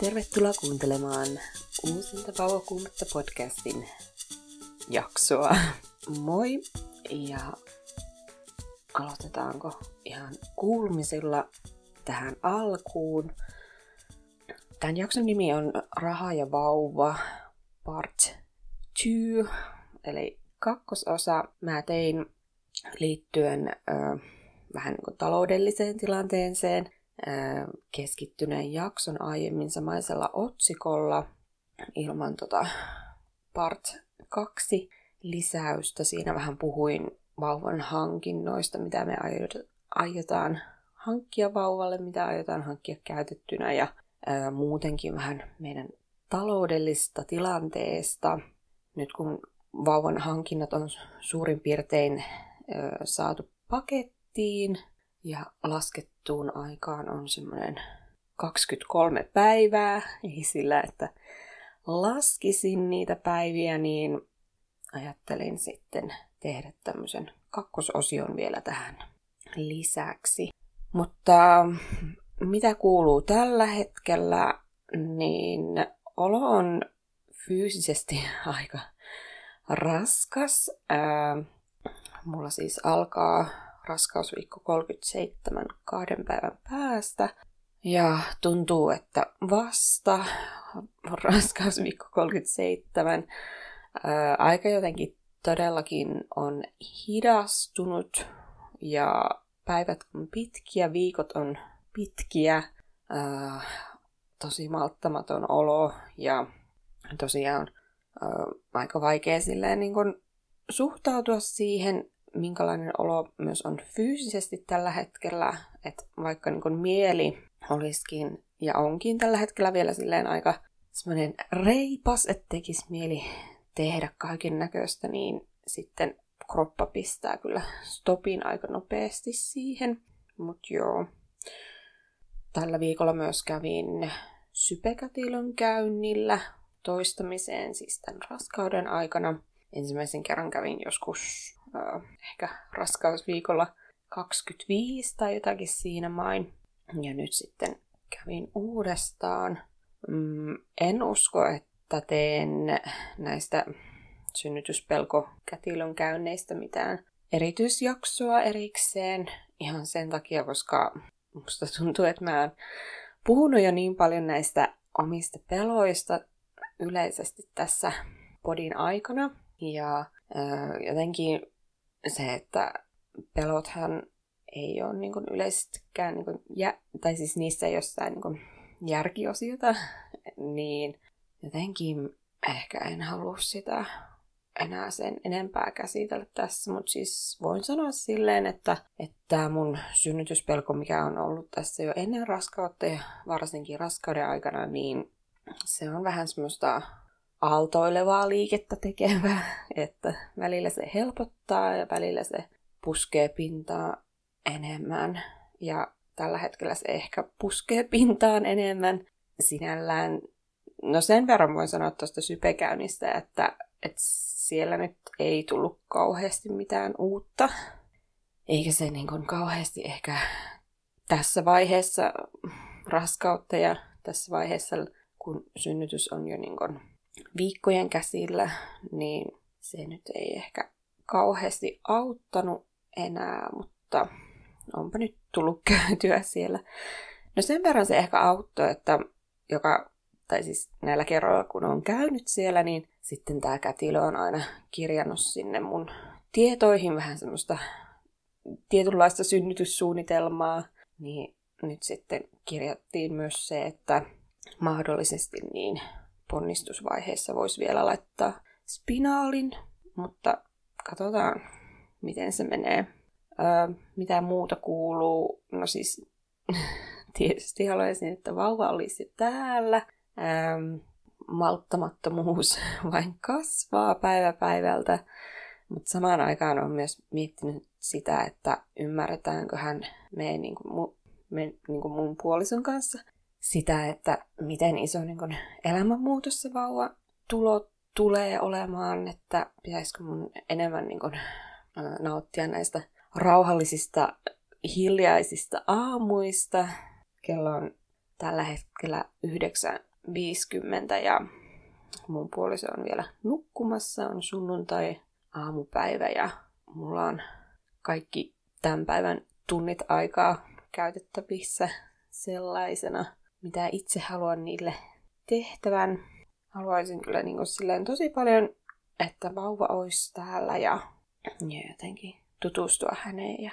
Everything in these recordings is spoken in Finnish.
Tervetuloa kuuntelemaan uusinta Vauvakuumetta podcastin jaksoa. Moi! Ja aloitetaanko ihan kuulumisilla tähän alkuun. Tämän jakson nimi on Raha ja vauva part 2, eli kakkososa. Mä tein liittyen ö, vähän niin taloudelliseen tilanteeseen keskittyneen jakson aiemmin samaisella otsikolla ilman tota part 2 lisäystä. Siinä vähän puhuin vauvan hankinnoista, mitä me aiotaan hankkia vauvalle, mitä aiotaan hankkia käytettynä ja ää, muutenkin vähän meidän taloudellista tilanteesta. Nyt kun vauvan hankinnat on suurin piirtein ää, saatu pakettiin, ja laskettuun aikaan on semmoinen 23 päivää, ei sillä, että laskisin niitä päiviä, niin ajattelin sitten tehdä tämmöisen kakkososion vielä tähän lisäksi. Mutta mitä kuuluu tällä hetkellä, niin olo on fyysisesti aika raskas. Ää, mulla siis alkaa raskausviikko 37 kahden päivän päästä. Ja tuntuu, että vasta raskausviikko 37 ää, aika jotenkin todellakin on hidastunut ja päivät on pitkiä, viikot on pitkiä, ää, tosi malttamaton olo ja tosiaan ää, aika vaikea silleen niin kun suhtautua siihen, minkälainen olo myös on fyysisesti tällä hetkellä, että vaikka niin kuin mieli olisikin ja onkin tällä hetkellä vielä silleen aika semmoinen reipas, että tekisi mieli tehdä kaiken näköistä, niin sitten kroppa pistää kyllä stopin aika nopeasti siihen. Mutta joo. Tällä viikolla myös kävin sypekatilon käynnillä toistamiseen, siis tämän raskauden aikana. Ensimmäisen kerran kävin joskus äh, ehkä raskausviikolla 25 tai jotakin siinä main. Ja nyt sitten kävin uudestaan. Mm, en usko, että teen näistä synnytyspelko-kätilön käynneistä mitään erityisjaksoa erikseen. Ihan sen takia, koska musta tuntuu, että mä oon puhunut jo niin paljon näistä omista peloista yleisesti tässä podin aikana. Ja äh, jotenkin se, että pelothan ei ole niin kuin yleisestikään, niin kuin, jä, tai siis niissä ei jossain niin kuin järkiosiota, niin jotenkin ehkä en halua sitä enää sen enempää käsitellä tässä, mutta siis voin sanoa silleen, että, että mun synnytyspelko, mikä on ollut tässä jo ennen raskautta ja varsinkin raskauden aikana, niin se on vähän semmoista aaltoilevaa liikettä tekevää, että välillä se helpottaa ja välillä se puskee pintaa enemmän. Ja tällä hetkellä se ehkä puskee pintaan enemmän sinällään. No sen verran voin sanoa tuosta sypekäynnistä, että, että siellä nyt ei tullut kauheasti mitään uutta. Eikä se niin kuin kauheasti ehkä tässä vaiheessa raskautta ja tässä vaiheessa, kun synnytys on jo niin kuin viikkojen käsillä, niin se nyt ei ehkä kauheasti auttanut enää, mutta onpa nyt tullut käytyä siellä. No sen verran se ehkä auttoi, että joka, tai siis näillä kerroilla kun on käynyt siellä, niin sitten tämä kätilö on aina kirjannut sinne mun tietoihin vähän semmoista tietynlaista synnytyssuunnitelmaa, niin nyt sitten kirjattiin myös se, että mahdollisesti niin ponnistusvaiheessa voisi vielä laittaa spinaalin, mutta katsotaan, miten se menee. Öö, mitä muuta kuuluu? No siis tietysti haluaisin, että vauva olisi täällä. Öö, malttamattomuus vain kasvaa päivä päivältä. Mutta samaan aikaan on myös miettinyt sitä, että ymmärretäänköhän me, niin kuin mu, me niin kuin mun puolison kanssa sitä, että miten iso niin kun, elämänmuutos se vauva tulo tulee olemaan, että pitäisikö mun enemmän niin kun, nauttia näistä rauhallisista, hiljaisista aamuista. Kello on tällä hetkellä 9.50 ja mun puoliso on vielä nukkumassa, on sunnuntai aamupäivä ja mulla on kaikki tämän päivän tunnit aikaa käytettävissä sellaisena, mitä itse haluan niille tehtävän. Haluaisin kyllä niin kuin silleen tosi paljon, että vauva olisi täällä ja, ja jotenkin tutustua häneen ja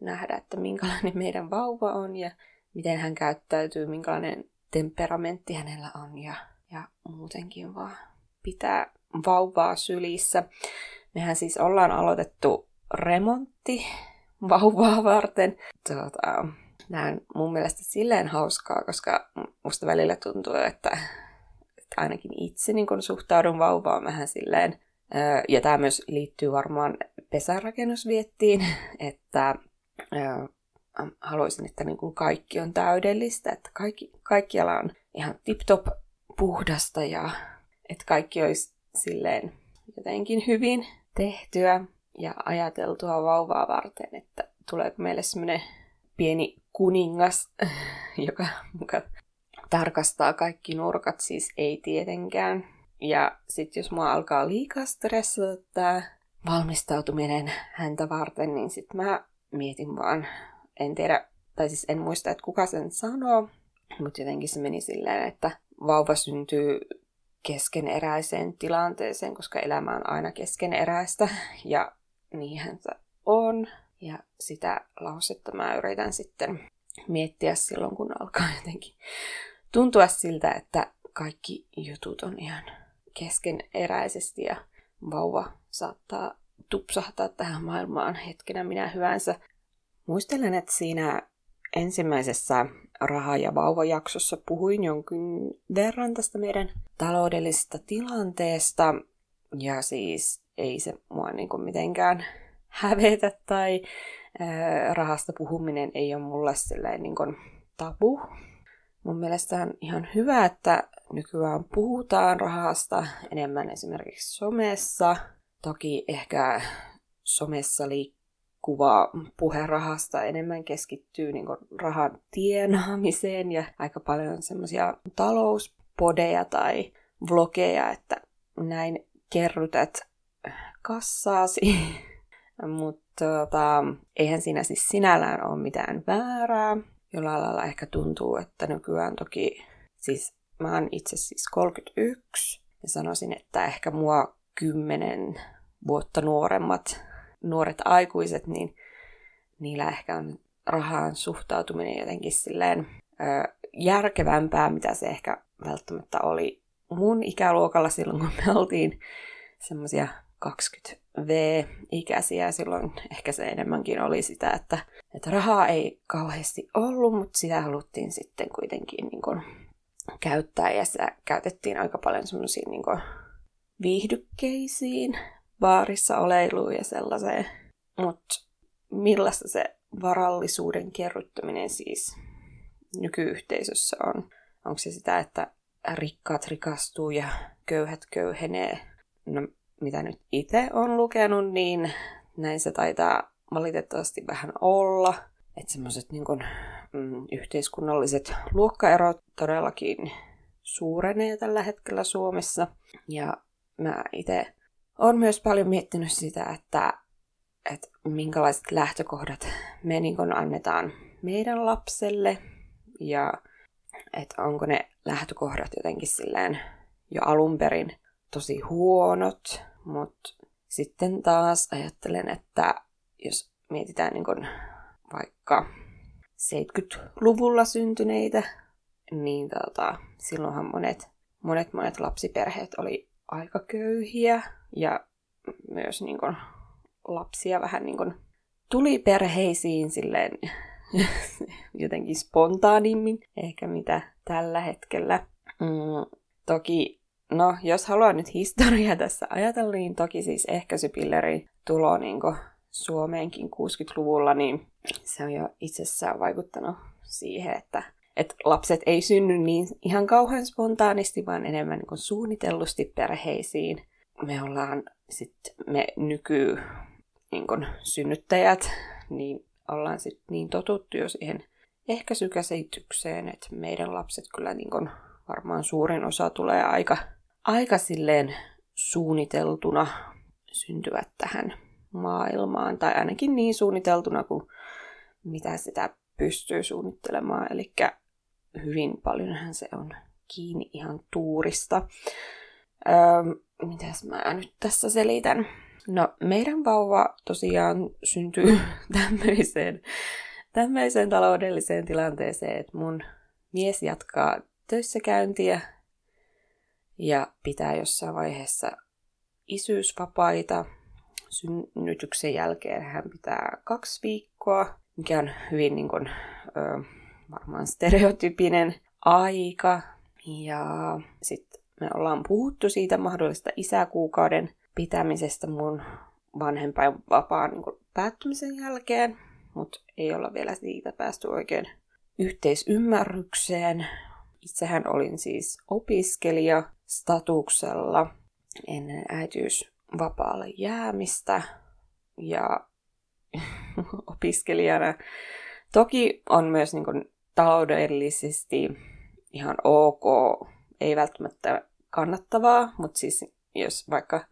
nähdä, että minkälainen meidän vauva on ja miten hän käyttäytyy, minkälainen temperamentti hänellä on ja, ja muutenkin vaan pitää vauvaa sylissä. Mehän siis ollaan aloitettu remontti vauvaa varten. Tuota, Nämä on mun mielestä silleen hauskaa, koska musta välillä tuntuu, että, että ainakin itse niin kun suhtaudun vauvaan vähän silleen, ja tämä myös liittyy varmaan pesärakennusviettiin, että haluaisin, että niin kuin kaikki on täydellistä, että kaikki, kaikkialla on ihan tip-top puhdasta ja että kaikki olisi silleen jotenkin hyvin tehtyä ja ajateltua vauvaa varten, että tuleeko meille semmoinen pieni kuningas, joka muka tarkastaa kaikki nurkat, siis ei tietenkään. Ja sitten jos mua alkaa liikaa stressata tämä valmistautuminen häntä varten, niin sitten mä mietin vaan, en tiedä, tai siis en muista, että kuka sen sanoo, mutta jotenkin se meni silleen, että vauva syntyy keskeneräiseen tilanteeseen, koska elämä on aina keskeneräistä, ja niinhän se on. Ja sitä lausetta mä yritän sitten miettiä silloin, kun alkaa jotenkin tuntua siltä, että kaikki jutut on ihan keskeneräisesti ja vauva saattaa tupsahtaa tähän maailmaan hetkenä minä hyvänsä. Muistelen, että siinä ensimmäisessä raha- ja vauvajaksossa puhuin jonkin verran tästä meidän taloudellisesta tilanteesta. Ja siis ei se mua niin kuin mitenkään hävetä tai ää, rahasta puhuminen ei ole mulle silleen niin kuin tabu. Mun mielestä on ihan hyvä, että nykyään puhutaan rahasta enemmän esimerkiksi somessa. Toki ehkä somessa liikkuva puhe rahasta enemmän keskittyy niin rahan tienaamiseen ja aika paljon semmoisia talouspodeja tai vlogeja, että näin kerrytät kassaasi Mutta tota, eihän siinä siis sinällään ole mitään väärää. Jollain lailla ehkä tuntuu, että nykyään toki, siis mä oon itse siis 31, ja sanoisin, että ehkä mua kymmenen vuotta nuoremmat, nuoret aikuiset, niin niillä ehkä on rahaan suhtautuminen jotenkin silleen ö, järkevämpää, mitä se ehkä välttämättä oli mun ikäluokalla silloin, kun me oltiin semmoisia 20V-ikäisiä. Silloin ehkä se enemmänkin oli sitä, että, että rahaa ei kauheasti ollut, mutta sitä haluttiin sitten kuitenkin niin kuin käyttää. Ja sitä käytettiin aika paljon semmoisiin niin viihdykkeisiin, baarissa oleiluun ja sellaiseen. Mutta millaista se varallisuuden kerryttäminen siis nykyyhteisössä on? Onko se sitä, että rikkaat rikastuu ja köyhät köyhenee? No mitä nyt itse on lukenut, niin näin se taitaa valitettavasti vähän olla. Että semmoiset niin mm, yhteiskunnalliset luokkaerot todellakin suurenee tällä hetkellä Suomessa. Ja mä itse olen myös paljon miettinyt sitä, että, että minkälaiset lähtökohdat me niin annetaan meidän lapselle ja että onko ne lähtökohdat jotenkin silleen jo alun perin tosi huonot, mutta sitten taas ajattelen, että jos mietitään niin kun vaikka 70-luvulla syntyneitä, niin tota, silloinhan monet, monet, monet lapsiperheet oli aika köyhiä ja myös niin kun, lapsia vähän niin kun, tuli perheisiin silleen jotenkin spontaanimmin, ehkä mitä tällä hetkellä. Mm, toki No, jos haluaa nyt historiaa tässä ajatella, niin toki siis ehkäisypilleri tulo niin Suomeenkin 60-luvulla, niin se on jo itsessään vaikuttanut siihen, että, että lapset ei synny niin ihan kauhean spontaanisti, vaan enemmän niin suunnitellusti perheisiin. Me ollaan sitten, me nyky niin synnyttäjät, niin ollaan sitten niin totuttu jo siihen ehkäisykäsitykseen, että meidän lapset kyllä niin kun, varmaan suurin osa tulee aika, aika silleen suunniteltuna syntyvät tähän maailmaan, tai ainakin niin suunniteltuna kuin mitä sitä pystyy suunnittelemaan. Eli hyvin paljonhan se on kiinni ihan tuurista. Öö, mitäs mä nyt tässä selitän? No, meidän vauva tosiaan syntyy tämmöiseen, tämmöiseen taloudelliseen tilanteeseen, että mun mies jatkaa töissäkäyntiä ja pitää jossain vaiheessa isyysvapaita. Synnytyksen jälkeen hän pitää kaksi viikkoa, mikä on hyvin niin kuin, ö, varmaan stereotypinen aika. Ja sitten me ollaan puhuttu siitä mahdollista isäkuukauden pitämisestä mun vapaan niin päättymisen jälkeen, mutta ei olla vielä siitä päästy oikein yhteisymmärrykseen. Itsehän olin siis opiskelija statuksella ennen äitiysvapaalle jäämistä ja opiskelijana. Toki on myös niin kuin, taloudellisesti ihan ok, ei välttämättä kannattavaa, mutta siis jos vaikka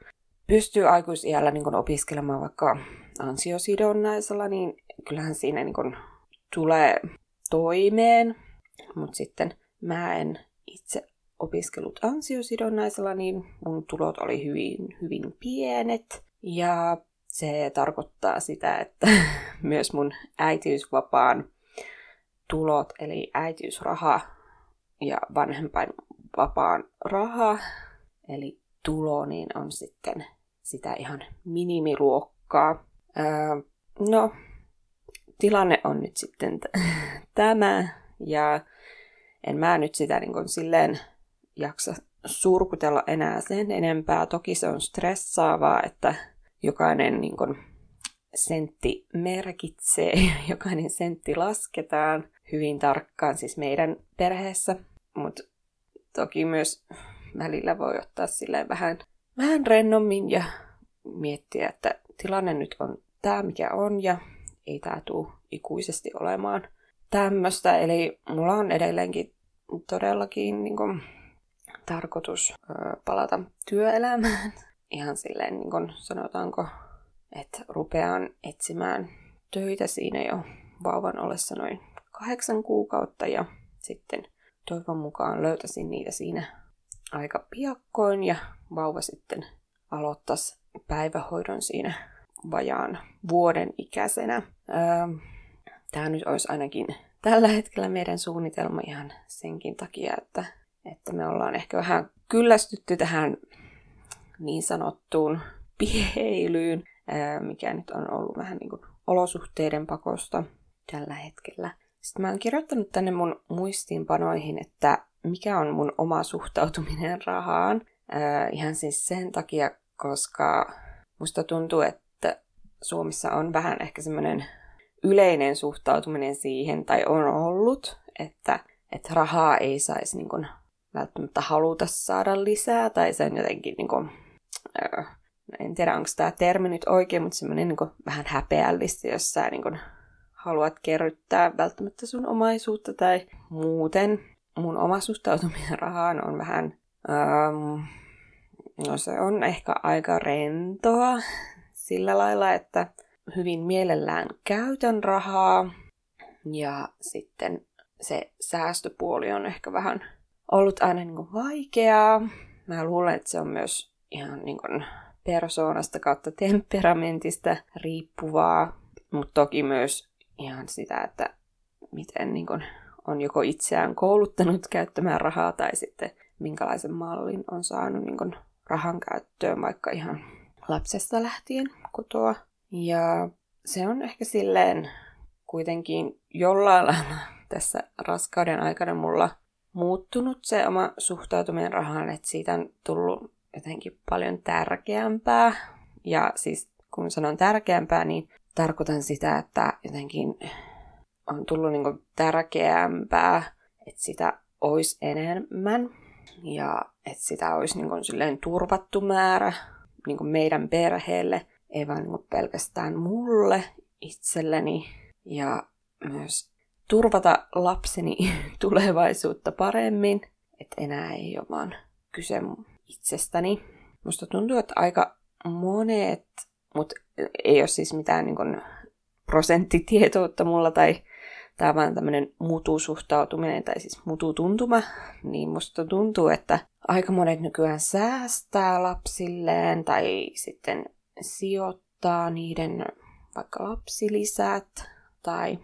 pystyy aikuisiällä niin kun opiskelemaan vaikka ansiosidonnaisella, niin kyllähän siinä niin kun tulee toimeen. Mutta sitten mä en itse opiskellut ansiosidonnaisella, niin mun tulot oli hyvin, hyvin pienet. Ja se tarkoittaa sitä, että myös mun äitiysvapaan tulot, eli äitiysraha ja vanhempainvapaan raha, eli tulo, niin on sitten sitä ihan minimiluokkaa. Öö, no, tilanne on nyt sitten t- tämä, ja en mä nyt sitä niin kuin silleen jaksa surkutella enää sen enempää. Toki se on stressaavaa, että jokainen niin kuin, sentti merkitsee, jokainen sentti lasketaan hyvin tarkkaan siis meidän perheessä, mutta toki myös välillä voi ottaa silleen vähän, vähän rennommin ja miettiä, että tilanne nyt on tämä mikä on ja ei tämä tule ikuisesti olemaan tämmöistä. Eli mulla on edelleenkin todellakin niin kuin, tarkoitus ö, palata työelämään. Ihan silleen, niin kuin sanotaanko, että rupean etsimään töitä siinä jo vauvan ollessa noin kahdeksan kuukautta ja sitten toivon mukaan löytäisin niitä siinä aika piakkoin ja vauva sitten aloittaisi päivähoidon siinä vajaan vuoden ikäisenä. Öö, Tämä nyt olisi ainakin tällä hetkellä meidän suunnitelma ihan senkin takia, että, että me ollaan ehkä vähän kyllästytty tähän niin sanottuun pieilyyn, mikä nyt on ollut vähän niin kuin olosuhteiden pakosta tällä hetkellä. Sitten mä oon kirjoittanut tänne mun muistiinpanoihin, että mikä on mun oma suhtautuminen rahaan. Ihan siis sen takia, koska musta tuntuu, että Suomessa on vähän ehkä semmoinen yleinen suhtautuminen siihen, tai on ollut, että, että rahaa ei saisi niin kuin, välttämättä haluta saada lisää, tai se on jotenkin, niin kuin, äh, en tiedä onko tämä termi nyt oikein, mutta semmoinen niin vähän häpeällistä, jos sä niin kuin, haluat kerryttää välttämättä sun omaisuutta tai muuten. Mun oma suhtautuminen rahaan on vähän, um, no se on ehkä aika rentoa sillä lailla, että hyvin mielellään käytän rahaa ja sitten se säästöpuoli on ehkä vähän ollut aina niin kuin vaikeaa. Mä luulen, että se on myös ihan niin kuin persoonasta kautta temperamentista riippuvaa, mutta toki myös ihan sitä, että miten niin kuin on joko itseään kouluttanut käyttämään rahaa tai sitten minkälaisen mallin on saanut niin kuin rahan käyttöön vaikka ihan lapsesta lähtien kotoa. Ja se on ehkä silleen kuitenkin jollain lailla tässä raskauden aikana mulla muuttunut se oma suhtautuminen rahaan, että siitä on tullut jotenkin paljon tärkeämpää. Ja siis kun sanon tärkeämpää, niin tarkoitan sitä, että jotenkin on tullut niin tärkeämpää, että sitä olisi enemmän ja että sitä olisi niin kuin silleen turvattu määrä niin kuin meidän perheelle, ei vaan niin kuin pelkästään mulle itselleni ja myös turvata lapseni tulevaisuutta paremmin, että enää ei ole vaan kyse itsestäni. Musta tuntuu, että aika monet, mutta ei ole siis mitään niin prosenttitietoutta mulla tai tämä vaan tämmöinen mutusuhtautuminen tai siis mututuntuma, niin musta tuntuu, että aika monet nykyään säästää lapsilleen tai sitten sijoittaa niiden vaikka lapsilisät tai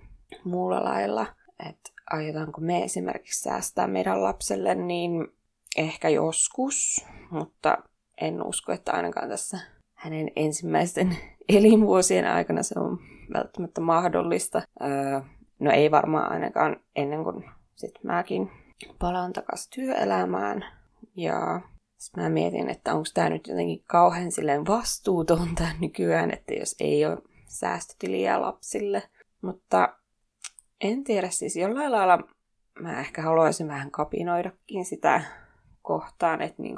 muulla lailla, että aiotaanko me esimerkiksi säästää meidän lapselle, niin ehkä joskus, mutta en usko, että ainakaan tässä hänen ensimmäisten elinvuosien aikana se on välttämättä mahdollista. Öö, no ei varmaan ainakaan ennen kuin sit mäkin palaan takaisin työelämään. Ja sitten mä mietin, että onko tämä nyt jotenkin kauhean silleen vastuutonta nykyään, että jos ei ole säästötiliä lapsille. Mutta en tiedä, siis jollain lailla mä ehkä haluaisin vähän kapinoidakin sitä kohtaan, että niin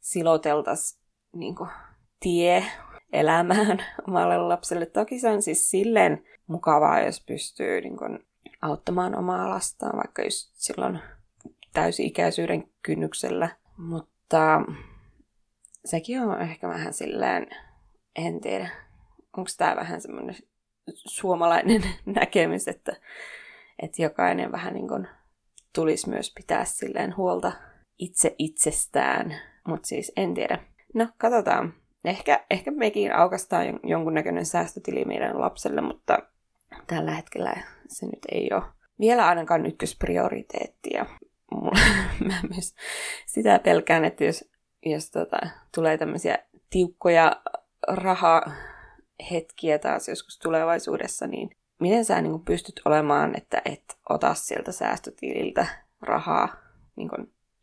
siloteltaisiin niin tie elämään omalle lapselle. Toki se on siis silleen mukavaa, jos pystyy niin kun, auttamaan omaa lastaan, vaikka just silloin täysi-ikäisyyden kynnyksellä. Mutta sekin on ehkä vähän silleen, en tiedä, onko tämä vähän semmoinen suomalainen näkemys, että, että jokainen vähän niin kuin tulisi myös pitää silleen huolta itse itsestään. Mutta siis en tiedä. No, katsotaan. Ehkä, ehkä mekin aukastaa jonkunnäköinen säästötili meidän lapselle, mutta tällä hetkellä se nyt ei ole vielä ainakaan ykkösprioriteettia. Mä myös sitä pelkään, että jos, jos tota, tulee tämmöisiä tiukkoja rahahetkiä taas joskus tulevaisuudessa, niin miten sä niin pystyt olemaan, että et ota sieltä säästötililtä rahaa niin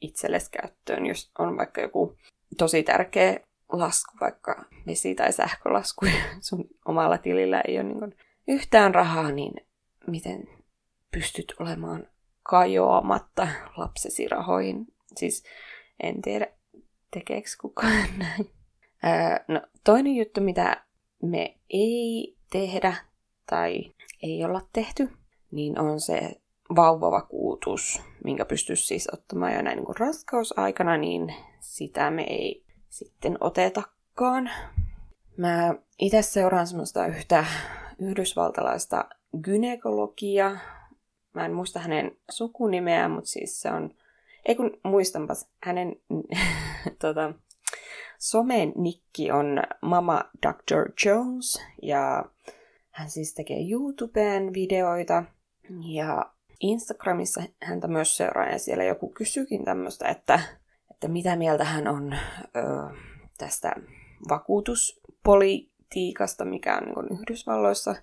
itsellesi käyttöön, jos on vaikka joku tosi tärkeä lasku, vaikka vesi- tai sähkölasku, ja sun omalla tilillä ei ole niin yhtään rahaa, niin miten pystyt olemaan kajoamatta lapsesi rahoihin? Siis en tiedä, tekeekö kukaan näin. Ää, no, toinen juttu, mitä me ei tehdä tai ei olla tehty, niin on se vauvavakuutus, minkä pystyisi siis ottamaan jo näin niin kuin raskausaikana, niin sitä me ei sitten otetakaan. Mä itse seuraan semmoista yhtä yhdysvaltalaista gynekologia. Mä en muista hänen sukunimeään, mutta siis se on... Ei kun muistanpas, hänen tota, somen nikki on Mama Dr. Jones ja hän siis tekee YouTubeen videoita ja Instagramissa häntä myös seuraa ja siellä joku kysyykin tämmöistä, että että mitä mieltä hän on ö, tästä vakuutuspolitiikasta, mikä on niin Yhdysvalloissa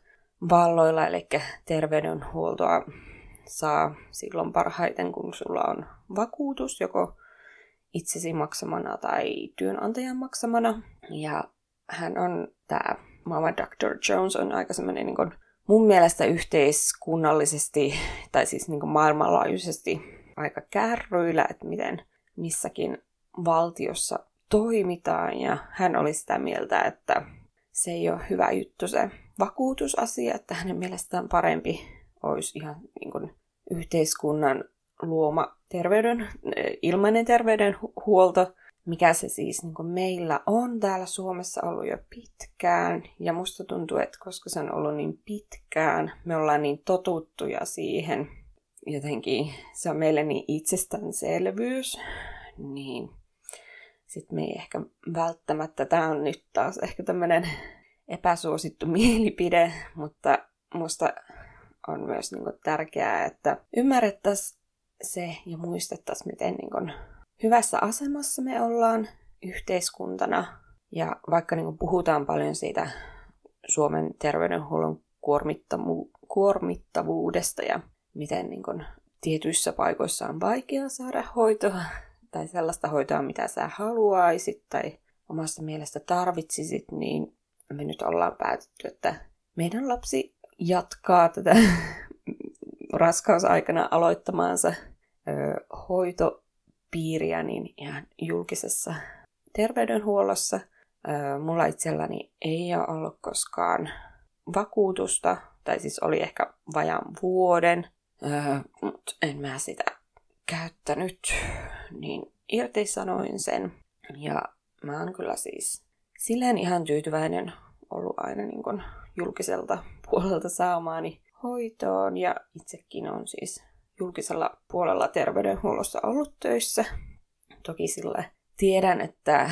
valloilla, eli terveydenhuoltoa saa silloin parhaiten, kun sulla on vakuutus, joko itsesi maksamana tai työnantajan maksamana. Ja hän on, tämä Mama Dr. Jones on aika semmoinen niin kuin, mun mielestä yhteiskunnallisesti, tai siis niin kuin maailmanlaajuisesti aika kärryillä, että miten missäkin valtiossa toimitaan ja hän oli sitä mieltä, että se ei ole hyvä juttu se vakuutusasia, että hänen mielestään parempi olisi ihan niin kuin yhteiskunnan luoma terveyden, ilmainen terveydenhuolto, mikä se siis niin kuin meillä on täällä Suomessa ollut jo pitkään. Ja musta tuntuu, että koska se on ollut niin pitkään, me ollaan niin totuttuja siihen, jotenkin se on meille niin itsestäänselvyys, niin sitten me ei ehkä välttämättä, tämä on nyt taas ehkä tämmöinen epäsuosittu mielipide, mutta musta on myös niin kuin, tärkeää, että ymmärrettäisiin se ja muistettaisiin, miten niin kuin, hyvässä asemassa me ollaan yhteiskuntana. Ja vaikka niin kuin, puhutaan paljon siitä Suomen terveydenhuollon kuormittavu- kuormittavuudesta ja miten niin kun, tietyissä paikoissa on vaikea saada hoitoa tai sellaista hoitoa, mitä sä haluaisit tai omasta mielestä tarvitsisit, niin me nyt ollaan päätetty, että meidän lapsi jatkaa tätä raskausaikana aloittamaansa hoitopiiriä niin ihan julkisessa terveydenhuollossa. Mulla itselläni ei ole ollut koskaan vakuutusta, tai siis oli ehkä vajaan vuoden, mutta en mä sitä käyttänyt, niin irtisanoin sen. Ja mä oon kyllä siis silleen ihan tyytyväinen ollut aina niin kun julkiselta puolelta saamaani hoitoon ja itsekin on siis julkisella puolella terveydenhuollossa ollut töissä. Toki sillä tiedän, että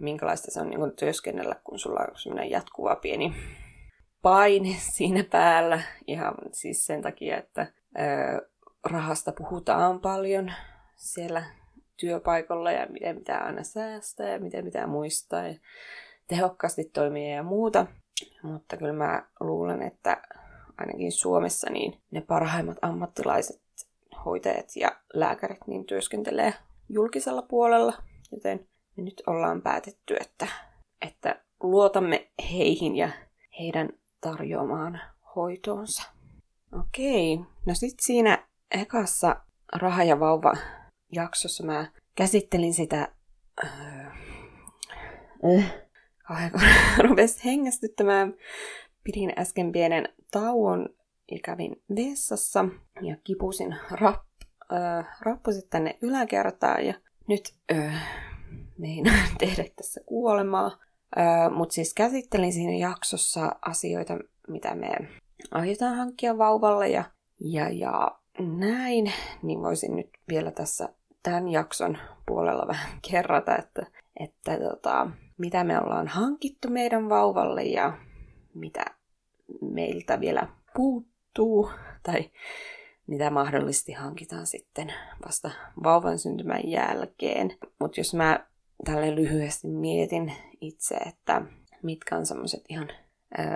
minkälaista se on niin työskennellä, kun sulla on sellainen jatkuva pieni paine siinä päällä. Ihan siis sen takia, että ö, rahasta puhutaan paljon siellä työpaikalla ja miten pitää aina säästää ja miten pitää muistaa ja tehokkaasti toimia ja muuta. Mutta kyllä mä luulen, että ainakin Suomessa niin ne parhaimmat ammattilaiset, hoitajat ja lääkärit niin työskentelee julkisella puolella, joten me nyt ollaan päätetty, että, että luotamme heihin ja heidän tarjoamaan hoitoonsa. Okei, no sitten siinä ekassa raha- ja vauva jaksossa mä käsittelin sitä... Äh, äh, rupesi hengästyttämään. Pidin äsken pienen tauon ja kävin vessassa ja kipusin rap, äh, rappusit tänne yläkertaan ja nyt äh, meinaan tehdä tässä kuolemaa. Äh, Mutta siis käsittelin siinä jaksossa asioita, mitä me aiotaan hankkia vauvalle ja, ja, ja näin, niin voisin nyt vielä tässä tämän jakson puolella vähän kerrata, että, että tota, mitä me ollaan hankittu meidän vauvalle ja mitä meiltä vielä puuttuu tai mitä mahdollisesti hankitaan sitten vasta vauvan syntymän jälkeen. Mutta jos mä tälle lyhyesti mietin itse, että mitkä on semmoiset ihan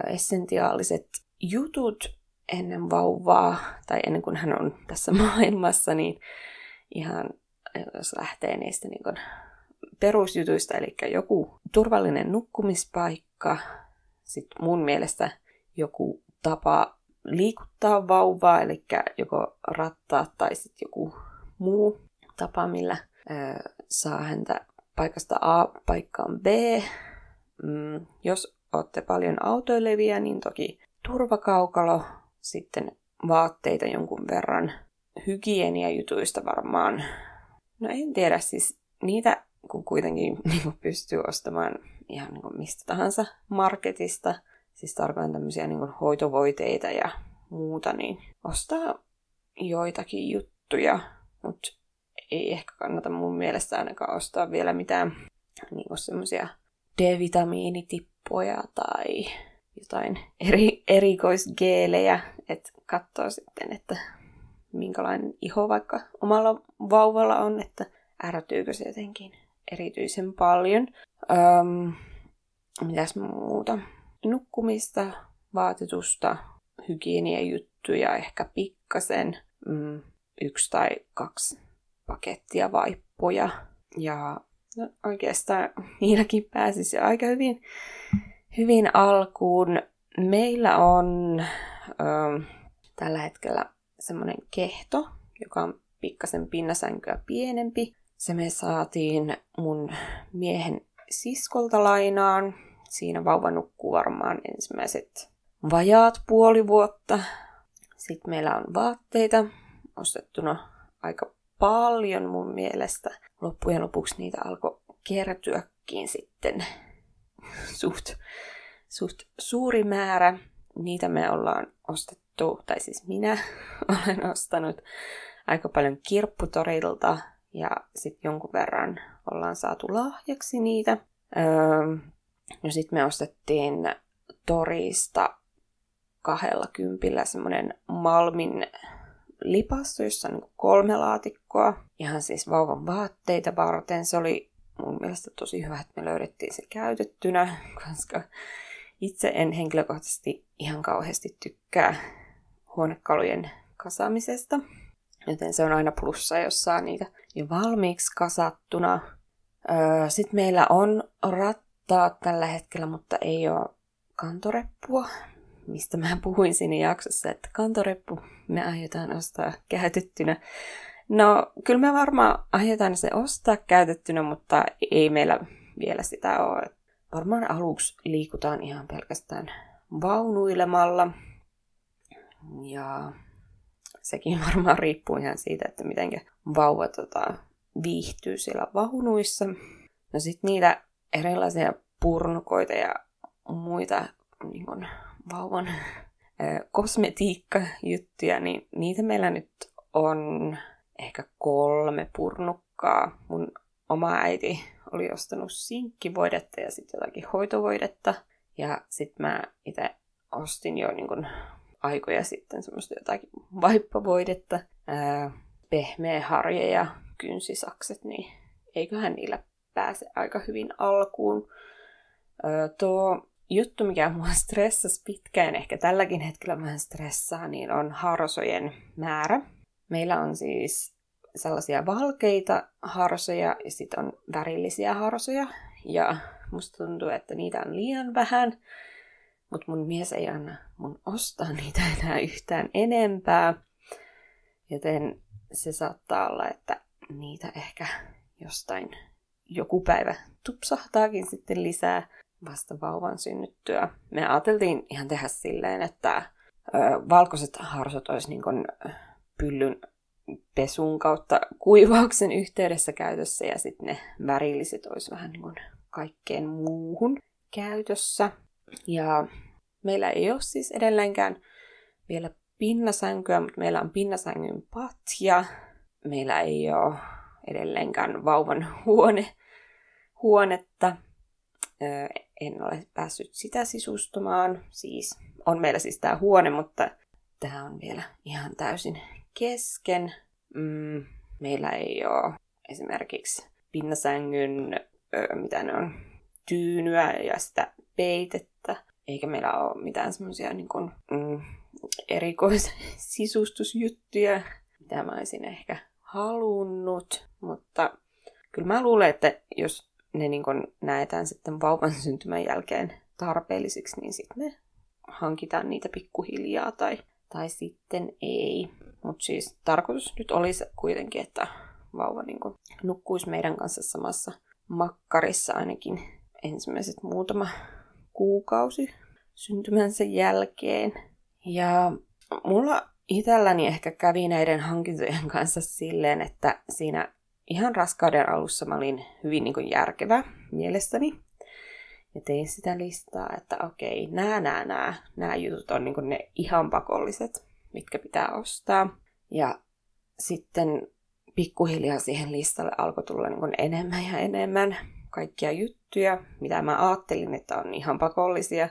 essentiaaliset jutut ennen vauvaa tai ennen kuin hän on tässä maailmassa, niin ihan jos lähtee niistä niin kuin perusjutuista, eli joku turvallinen nukkumispaikka, sitten mun mielestä joku tapa liikuttaa vauvaa, eli joko rattaa tai sitten joku muu tapa, millä ö, saa häntä paikasta A paikkaan B. Mm, jos olette paljon autoilevia, niin toki turvakaukalo, sitten vaatteita jonkun verran, hygieniajutuista varmaan. No en tiedä, siis niitä kun kuitenkin niin kuin pystyy ostamaan ihan niin kuin mistä tahansa marketista, siis tarkoitan tämmöisiä niin kuin hoitovoiteita ja muuta, niin ostaa joitakin juttuja, mutta ei ehkä kannata mun mielestä ainakaan ostaa vielä mitään niin semmoisia D-vitamiinitippoja tai jotain eri, erikoisgeelejä, että katsoo sitten, että minkälainen iho vaikka omalla vauvalla on, että ärtyykö se jotenkin erityisen paljon. Öm, mitäs muuta? Nukkumista, vaatetusta, hygieniajuttuja, ehkä pikkasen, mm, yksi tai kaksi pakettia vaippoja. Ja no, oikeastaan niilläkin pääsisi aika hyvin, hyvin alkuun. Meillä on ö, tällä hetkellä semmoinen kehto, joka on pikkasen pinnasänkyä pienempi. Se me saatiin mun miehen siskolta lainaan. Siinä vauva nukkuu varmaan ensimmäiset vajaat puoli vuotta. Sitten meillä on vaatteita ostettuna aika paljon mun mielestä. Loppujen lopuksi niitä alkoi kertyäkin sitten suht, suht suuri määrä. Niitä me ollaan ostettu, tai siis minä olen ostanut aika paljon kirpputorilta ja sitten jonkun verran ollaan saatu lahjaksi niitä. Öö, no sitten me ostettiin torista kahdella kympillä semmoinen Malmin lipassu, jossa on kolme laatikkoa. Ihan siis vauvan vaatteita varten. Se oli mun mielestä tosi hyvä, että me löydettiin se käytettynä, koska itse en henkilökohtaisesti ihan kauheasti tykkää huonekalujen kasaamisesta. Joten se on aina plussa, jos saa niitä jo valmiiksi kasattuna. Sitten meillä on rattaat tällä hetkellä, mutta ei ole kantoreppua, mistä mä puhuin siinä jaksossa, että kantoreppu me aiotaan ostaa käytettynä. No, kyllä me varmaan aiotaan se ostaa käytettynä, mutta ei meillä vielä sitä ole. Varmaan aluksi liikutaan ihan pelkästään vaunuilemalla. Ja sekin varmaan riippuu ihan siitä, että miten vauva tota, viihtyy siellä vaunuissa. No sitten niitä erilaisia purnukoita ja muita niin kun, vauvan kosmetiikkajuttuja, niin niitä meillä nyt on ehkä kolme purnukkaa. Mun oma äiti oli ostanut sinkkivoidetta ja sitten jotakin hoitovoidetta. Ja sitten mä itse ostin jo niin kun, aikoja sitten semmoista jotakin vaippavoidetta, ää, pehmeä harja ja kynsisakset, niin eiköhän niillä pääse aika hyvin alkuun. Ää, tuo juttu, mikä mua stressasi pitkään, ehkä tälläkin hetkellä vähän stressaa, niin on harsojen määrä. Meillä on siis sellaisia valkeita harsoja ja sitten on värillisiä harsoja. Ja musta tuntuu, että niitä on liian vähän. Mutta mun mies ei anna mun ostaa niitä enää yhtään enempää. Joten se saattaa olla, että niitä ehkä jostain joku päivä tupsahtaakin sitten lisää vasta vauvan synnyttyä. Me ajateltiin ihan tehdä silleen, että ö, valkoiset harsot olisi niin kuin pyllyn pesun kautta kuivauksen yhteydessä käytössä ja sitten ne värilliset olisi vähän niin kuin kaikkeen muuhun käytössä. Ja meillä ei ole siis edelleenkään vielä pinnasänkyä, mutta meillä on pinnasängyn patja. Meillä ei ole edelleenkään vauvan huone, huonetta. En ole päässyt sitä sisustamaan. Siis on meillä siis tämä huone, mutta tämä on vielä ihan täysin kesken. Mm, meillä ei ole esimerkiksi pinnasängyn, mitä ne on, tyynyä ja sitä peitettä. Eikä meillä ole mitään semmoisia niin mm, erikoissisustusjuttuja, mitä mä olisin ehkä halunnut. Mutta kyllä mä luulen, että jos ne niin näetään sitten vauvan syntymän jälkeen tarpeellisiksi, niin sitten ne hankitaan niitä pikkuhiljaa tai, tai sitten ei. Mutta siis tarkoitus nyt olisi kuitenkin, että vauva niin kun nukkuisi meidän kanssa samassa makkarissa ainakin ensimmäiset muutama kuukausi syntymänsä jälkeen. Ja mulla itselläni ehkä kävi näiden hankintojen kanssa silleen, että siinä ihan raskauden alussa mä olin hyvin niin järkevä mielestäni. Ja tein sitä listaa, että okei, nämä, nämä, nämä, nämä jutut on niin ne ihan pakolliset, mitkä pitää ostaa. Ja sitten pikkuhiljaa siihen listalle alkoi tulla niin enemmän ja enemmän kaikkia juttuja, mitä mä ajattelin, että on ihan pakollisia.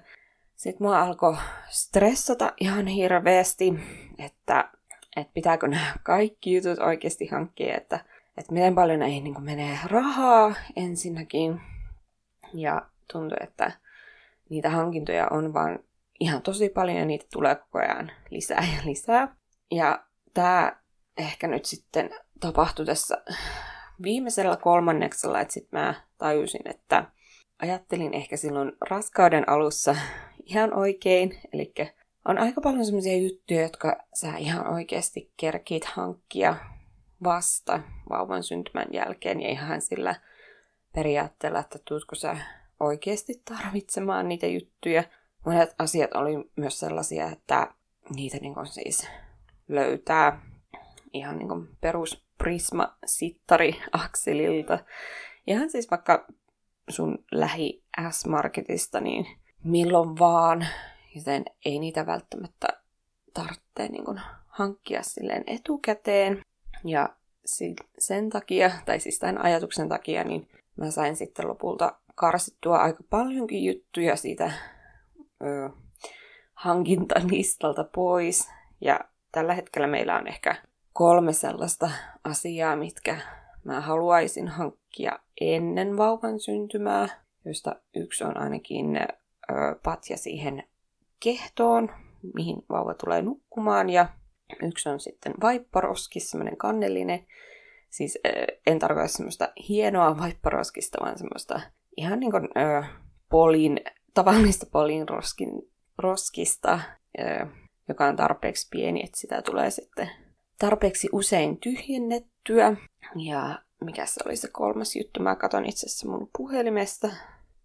Sitten mua alkoi stressata ihan hirveästi, että, että pitääkö nämä kaikki jutut oikeasti hankkia, että, että miten paljon näihin niin menee rahaa ensinnäkin. Ja tuntui, että niitä hankintoja on vaan ihan tosi paljon ja niitä tulee koko ajan lisää ja lisää. Ja tämä ehkä nyt sitten tapahtui tässä viimeisellä kolmanneksella, että sitten mä tajusin, että ajattelin ehkä silloin raskauden alussa ihan oikein. Eli on aika paljon semmoisia juttuja, jotka sä ihan oikeasti kerkiit hankkia vasta vauvan syntymän jälkeen ja ihan sillä periaatteella, että tuutko sä oikeasti tarvitsemaan niitä juttuja. Monet asiat oli myös sellaisia, että niitä niin siis löytää ihan niin perus Prisma Sittari Akselilta. Ihan siis vaikka sun lähi S-Marketista, niin milloin vaan, joten ei niitä välttämättä tarvitse niin kuin hankkia silleen etukäteen. Ja sen takia, tai siis tämän ajatuksen takia, niin mä sain sitten lopulta karsittua aika paljonkin juttuja siitä ö, hankintalistalta pois. Ja tällä hetkellä meillä on ehkä kolme sellaista asiaa, mitkä mä haluaisin hankkia ennen vauvan syntymää, josta yksi on ainakin patja siihen kehtoon, mihin vauva tulee nukkumaan, ja yksi on sitten vaipparoskis, semmoinen kannellinen. Siis en tarkoita semmoista hienoa vaipparoskista, vaan semmoista ihan niin kuin ö, polin, tavallista polin roskin, roskista, ö, joka on tarpeeksi pieni, että sitä tulee sitten tarpeeksi usein tyhjennettyä. Ja mikä se oli se kolmas juttu? Mä katson itse asiassa mun puhelimesta.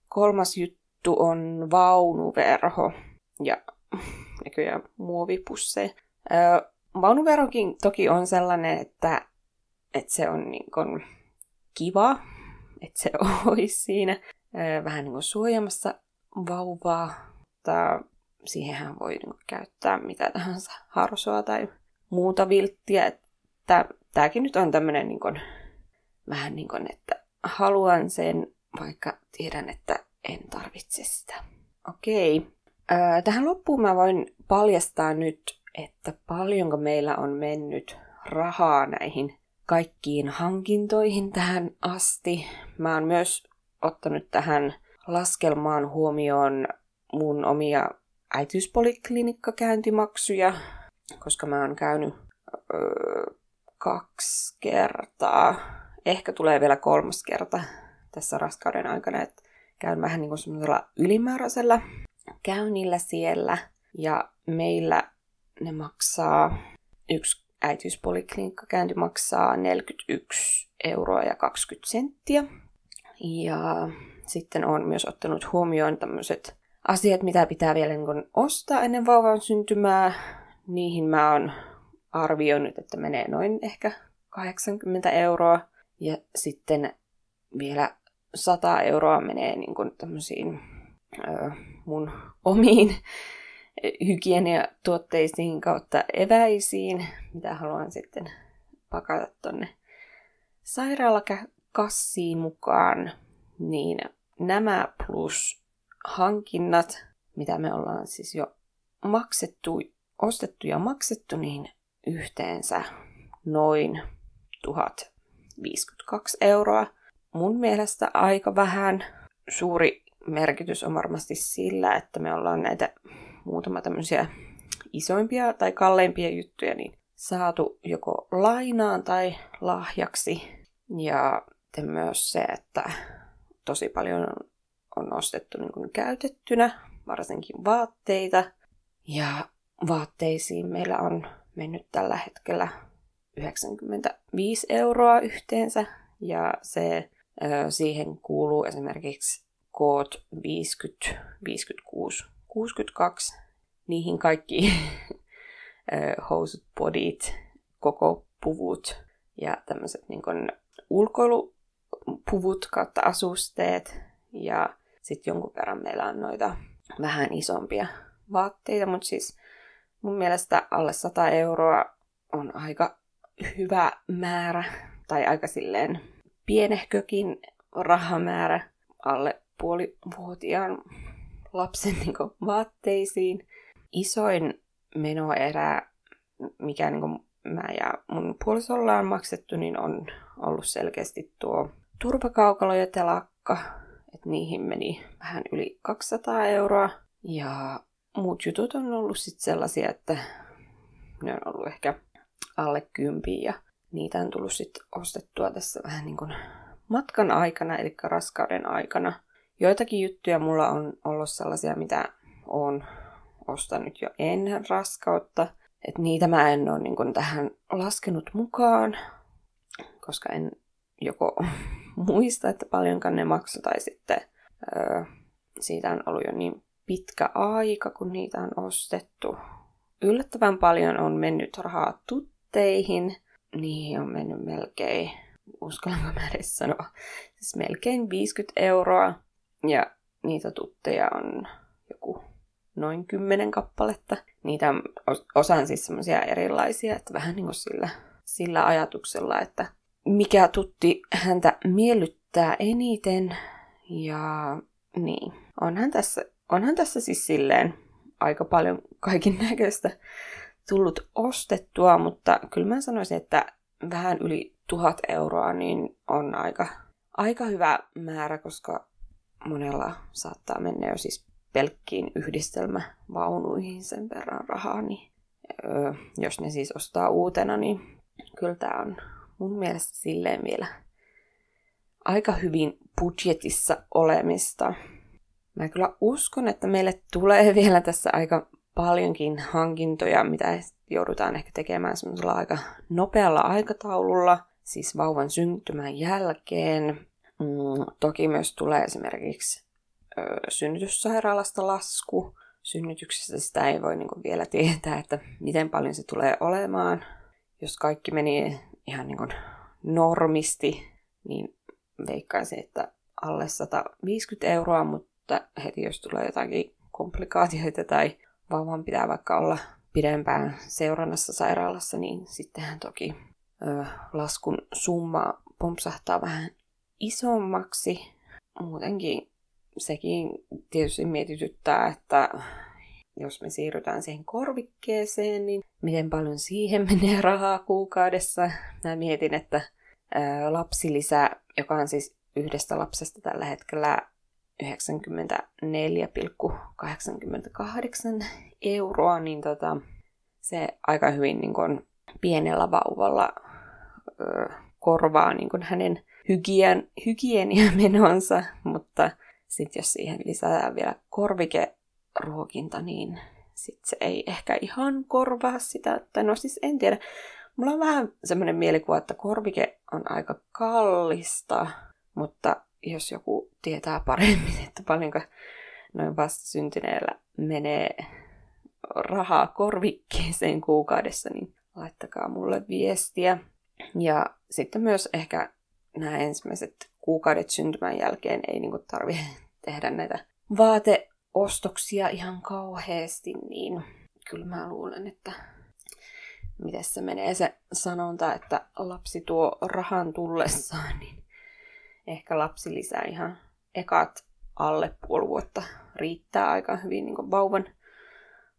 Kolmas juttu on vaunuverho ja näköjään muovipusseja. Öö, vaunuverokin toki on sellainen, että, että se on niin kuin kiva, että se olisi siinä vähän niin kuin suojamassa vauvaa, mutta siihenhän voi niin käyttää mitä tahansa harsoa tai muuta vilttiä. Tämäkin nyt on tämmöinen niin vähän niin kuin, että haluan sen, vaikka tiedän, että en tarvitse sitä. Okei. Öö, tähän loppuun mä voin paljastaa nyt, että paljonko meillä on mennyt rahaa näihin kaikkiin hankintoihin tähän asti. Mä oon myös ottanut tähän laskelmaan huomioon mun omia äitiyspoliklinikkakäyntimaksuja, koska mä oon käynyt öö, kaksi kertaa. Ehkä tulee vielä kolmas kerta tässä raskauden aikana, että käyn vähän niin kuin semmoisella ylimääräisellä käynnillä siellä. Ja meillä ne maksaa, yksi äitiyspoliklinikkakäynti maksaa 41 euroa ja 20 senttiä. Ja sitten on myös ottanut huomioon tämmöiset asiat, mitä pitää vielä niin ostaa ennen vauvan syntymää. Niihin mä oon arvioinut, että menee noin ehkä 80 euroa. Ja sitten vielä 100 euroa menee niin kuin tämmöisiin mun omiin hygieniatuotteisiin kautta eväisiin, mitä haluan sitten pakata tonne sairaalakassiin mukaan, niin nämä plus hankinnat, mitä me ollaan siis jo maksettu, ostettu ja maksettu, niin yhteensä noin 1052 euroa. Mun mielestä aika vähän. Suuri merkitys on varmasti sillä, että me ollaan näitä muutama tämmöisiä isoimpia tai kalleimpia juttuja niin saatu joko lainaan tai lahjaksi. Ja myös se, että tosi paljon on, ostettu niin kuin käytettynä, varsinkin vaatteita. Ja vaatteisiin meillä on mennyt tällä hetkellä 95 euroa yhteensä. Ja se, siihen kuuluu esimerkiksi koot 50, 56, 62. Niihin kaikki housut, bodit, koko puvut ja tämmöiset niin ulkoilupuvut kautta asusteet. Ja sitten jonkun verran meillä on noita vähän isompia vaatteita, mutta siis mun mielestä alle 100 euroa on aika hyvä määrä, tai aika silleen pienehkökin rahamäärä alle puolivuotiaan lapsen niin kuin, vaatteisiin. Isoin menoerä, mikä niin kuin, mä ja mun puolisolla on maksettu, niin on ollut selkeästi tuo turvakaukalo ja telakka. Et niihin meni vähän yli 200 euroa. Ja muut jutut on ollut sitten sellaisia, että ne on ollut ehkä alle kympiä niitä on tullut sitten ostettua tässä vähän niin kuin matkan aikana, eli raskauden aikana. Joitakin juttuja mulla on ollut sellaisia, mitä on ostanut jo ennen raskautta. Että niitä mä en ole niin tähän laskenut mukaan, koska en joko muista, että paljonkaan ne maksoi, tai sitten öö, siitä on ollut jo niin pitkä aika, kun niitä on ostettu. Yllättävän paljon on mennyt rahaa tutteihin. Niihin on mennyt melkein, uskallanko mä edes sanoa, siis melkein 50 euroa. Ja niitä tutteja on joku noin kymmenen kappaletta. Niitä on osan siis semmoisia erilaisia, että vähän niin kuin sillä, sillä ajatuksella, että mikä tutti häntä miellyttää eniten. Ja niin, onhan tässä, onhan tässä siis silleen aika paljon kaikin näköistä tullut ostettua, mutta kyllä mä sanoisin, että vähän yli tuhat euroa niin on aika, aika hyvä määrä, koska monella saattaa mennä jo siis pelkkiin yhdistelmävaunuihin sen verran rahaa, niin öö, jos ne siis ostaa uutena, niin kyllä tämä on mun mielestä silleen vielä aika hyvin budjetissa olemista. Mä kyllä uskon, että meille tulee vielä tässä aika paljonkin hankintoja, mitä joudutaan ehkä tekemään semmoisella aika nopealla aikataululla, siis vauvan syntymän jälkeen. Mm, toki myös tulee esimerkiksi ö, synnytyssairaalasta lasku synnytyksessä sitä ei voi niin kuin vielä tietää, että miten paljon se tulee olemaan. Jos kaikki meni ihan niin kuin normisti, niin veikkaisin, että alle 150 euroa, mutta heti jos tulee jotakin komplikaatioita tai vauvan pitää vaikka olla pidempään seurannassa sairaalassa, niin sittenhän toki ö, laskun summa pompsahtaa vähän isommaksi. Muutenkin sekin tietysti mietityttää, että jos me siirrytään siihen korvikkeeseen, niin miten paljon siihen menee rahaa kuukaudessa. Mä mietin, että ää, lapsilisä, joka on siis yhdestä lapsesta tällä hetkellä 94,88 euroa, niin tota, se aika hyvin niin kun, pienellä vauvalla ö, korvaa niin kun, hänen hygien, hygieniamenonsa, mutta sitten jos siihen lisätään vielä korvikeruokinta, niin sit se ei ehkä ihan korvaa sitä. Tai no siis en tiedä. Mulla on vähän semmoinen mielikuva, että korvike on aika kallista, mutta jos joku tietää paremmin, että paljonko noin vastasyntyneellä menee rahaa korvikkeeseen kuukaudessa, niin laittakaa mulle viestiä. Ja sitten myös ehkä nämä ensimmäiset kuukaudet syntymän jälkeen ei niin tarvitse tehdä näitä vaateostoksia ihan kauheasti, niin kyllä mä luulen, että miten se menee se sanonta, että lapsi tuo rahan tullessaan, niin ehkä lapsi lisää ihan ekat alle puoli vuotta riittää aika hyvin niin vauvan,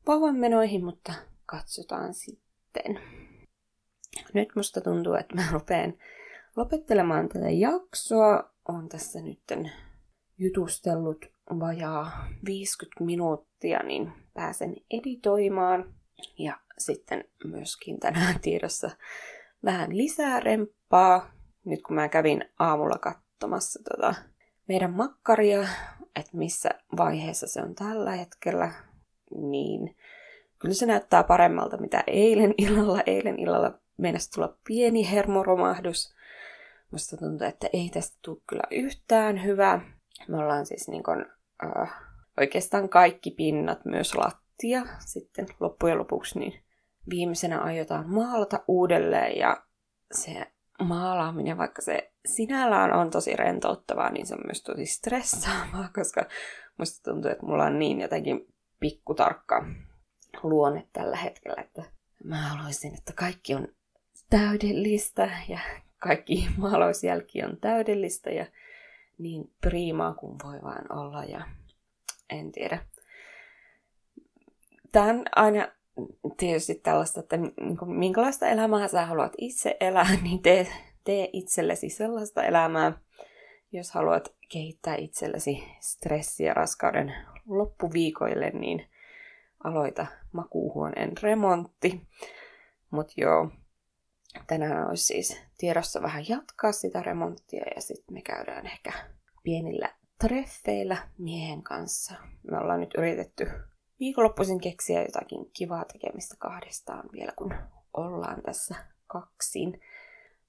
vauvan menoihin, mutta katsotaan sitten. Nyt musta tuntuu, että mä rupean lopettelemaan tätä jaksoa. on tässä nytten jutustellut vajaa 50 minuuttia, niin pääsen editoimaan. Ja sitten myöskin tänään tiedossa vähän lisää remppaa. Nyt kun mä kävin aamulla katsomassa tota meidän makkaria, että missä vaiheessa se on tällä hetkellä, niin kyllä se näyttää paremmalta mitä eilen illalla. Eilen illalla meinasi tulla pieni hermoromahdus. Musta tuntuu, että ei tästä tule kyllä yhtään hyvä. Me ollaan siis niin kun, äh, oikeastaan kaikki pinnat, myös lattia sitten loppujen lopuksi, niin viimeisenä aiotaan maalata uudelleen ja se maalaaminen, vaikka se sinällään on tosi rentouttavaa, niin se on myös tosi stressaavaa, koska musta tuntuu, että mulla on niin jotenkin pikkutarkka luonne tällä hetkellä, että mä haluaisin, että kaikki on täydellistä ja kaikki maalausjälki on täydellistä ja niin priimaa kuin voi vain olla ja en tiedä. Tämä on aina tietysti tällaista, että minkälaista elämää sä haluat itse elää, niin tee, tee itsellesi sellaista elämää. Jos haluat kehittää itsellesi stressiä raskauden loppuviikoille, niin aloita makuuhuoneen remontti. Mutta joo, tänään olisi siis tiedossa vähän jatkaa sitä remonttia ja sitten me käydään ehkä pienillä treffeillä miehen kanssa. Me ollaan nyt yritetty viikonloppuisin keksiä jotakin kivaa tekemistä kahdestaan vielä, kun ollaan tässä kaksin.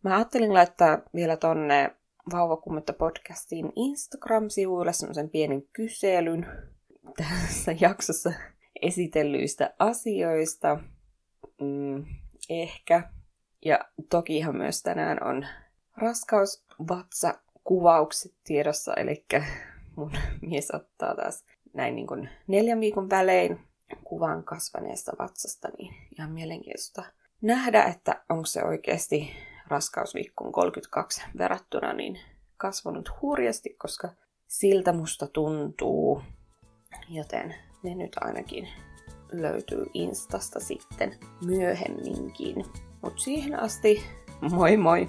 Mä ajattelin laittaa vielä tonne Vauvakummetta podcastin Instagram-sivuille semmoisen pienen kyselyn tässä jaksossa esitellyistä asioista. Mm, ehkä ja tokihan myös tänään on raskausvatsa kuvaukset tiedossa, eli mun mies ottaa taas näin niin kuin neljän viikon välein kuvan kasvaneesta vatsasta, niin ihan mielenkiintoista nähdä, että onko se oikeasti raskausviikkoon 32 verrattuna niin kasvanut hurjasti, koska siltä musta tuntuu, joten ne nyt ainakin löytyy Instasta sitten myöhemminkin. Mutta siihen asti, moi moi!